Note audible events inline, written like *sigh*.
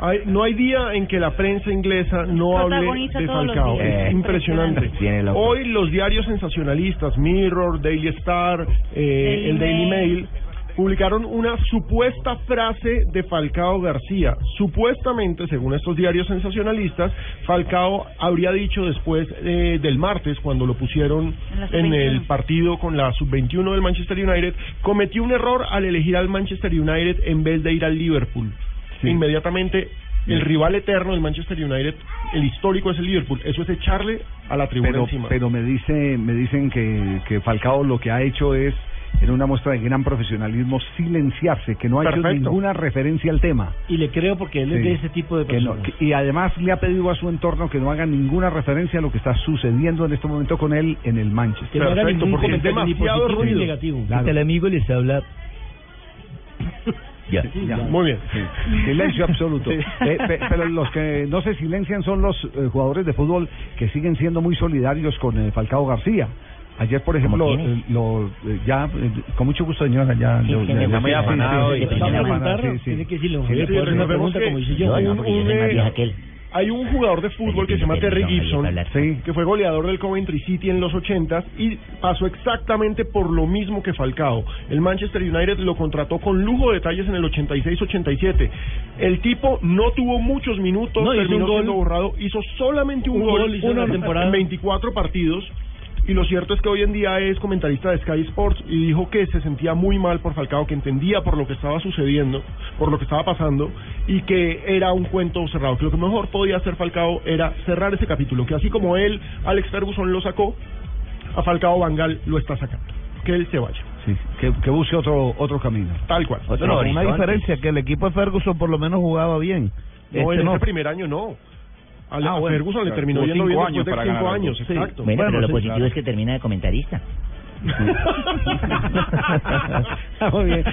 Hay- no hay día en que la prensa inglesa no hable de Falcao. Es Eh, impresionante. Hoy los diarios sensacionalistas, Mirror, Daily Star, eh, Daily el Daily Mail. Publicaron una supuesta frase de Falcao García. Supuestamente, según estos diarios sensacionalistas, Falcao habría dicho después eh, del martes, cuando lo pusieron En el sub-21. partido con la sub-21 del Manchester United, cometió un error al elegir al Manchester United en vez de ir al Liverpool. Sí. Inmediatamente, el rival eterno del Manchester United, el histórico es el Liverpool. Eso es echarle a la tribuna pero encima. pero me dice me dicen que, que Falcao lo que ha hecho es en una muestra de gran profesionalismo silenciarse que no ha hecho ninguna referencia al tema Y le creo porque él es de ese tipo de que no- personas. que- y además le ha pedido a su entorno que no haga ninguna referencia a lo que está sucediendo en este momento con él en el Manchester que no haga Perfecto, ningún porque comentario ni ni negativo. Claro. el amigo les habla. Ya. Ya. Muy bien. Sí. Silencio absoluto. *laughs* Eh, pe- pero los que no se silencian son los eh, jugadores de fútbol que siguen siendo muy solidarios con eh, Falcao García. Ayer, por ejemplo, lo, eh, ya, eh, con mucho gusto, señora, ya. Sí, yo- que ya- que decirle, Sí, Javier, sí, ¿puedo hacer una recordemos pregunta que- como hice yo? Yo, un- no, porque yo soy un, más vieja que él. Hay un jugador de fútbol que se llama Terry Gibson, Sí. que fue goleador del Coventry City en los 80 y pasó exactamente por lo mismo que Falcao. El Manchester United lo contrató con lujo de detalles en el 86-87. El tipo no tuvo muchos minutos, No, terminó gol. siendo borrado, hizo solamente un, Un gol hizo una temporada. en 24 partidos. Y lo cierto es que hoy en día es comentarista de Sky Sports y dijo que se sentía muy mal por Falcao, que entendía por lo que estaba sucediendo, por lo que estaba pasando y que era un cuento cerrado. Que lo que mejor podía hacer Falcao era cerrar ese capítulo, que así como él, Alex Ferguson lo sacó, a Falcao Bangal lo está sacando. Que él se vaya, Sí, que, que busque otro otro camino. tal cual. Otro Bueno, una diferencia, que el equipo de Ferguson por lo menos jugaba bien. No, Este en no. ese primer año no. A, Ah, a bueno, Ferguson le terminó yendo bien cinco después años de para cinco años, Sí. exacto. Bueno, pero lo sí, positivo claro. es que termina de comentarista. *laughs* *laughs* Muy bien.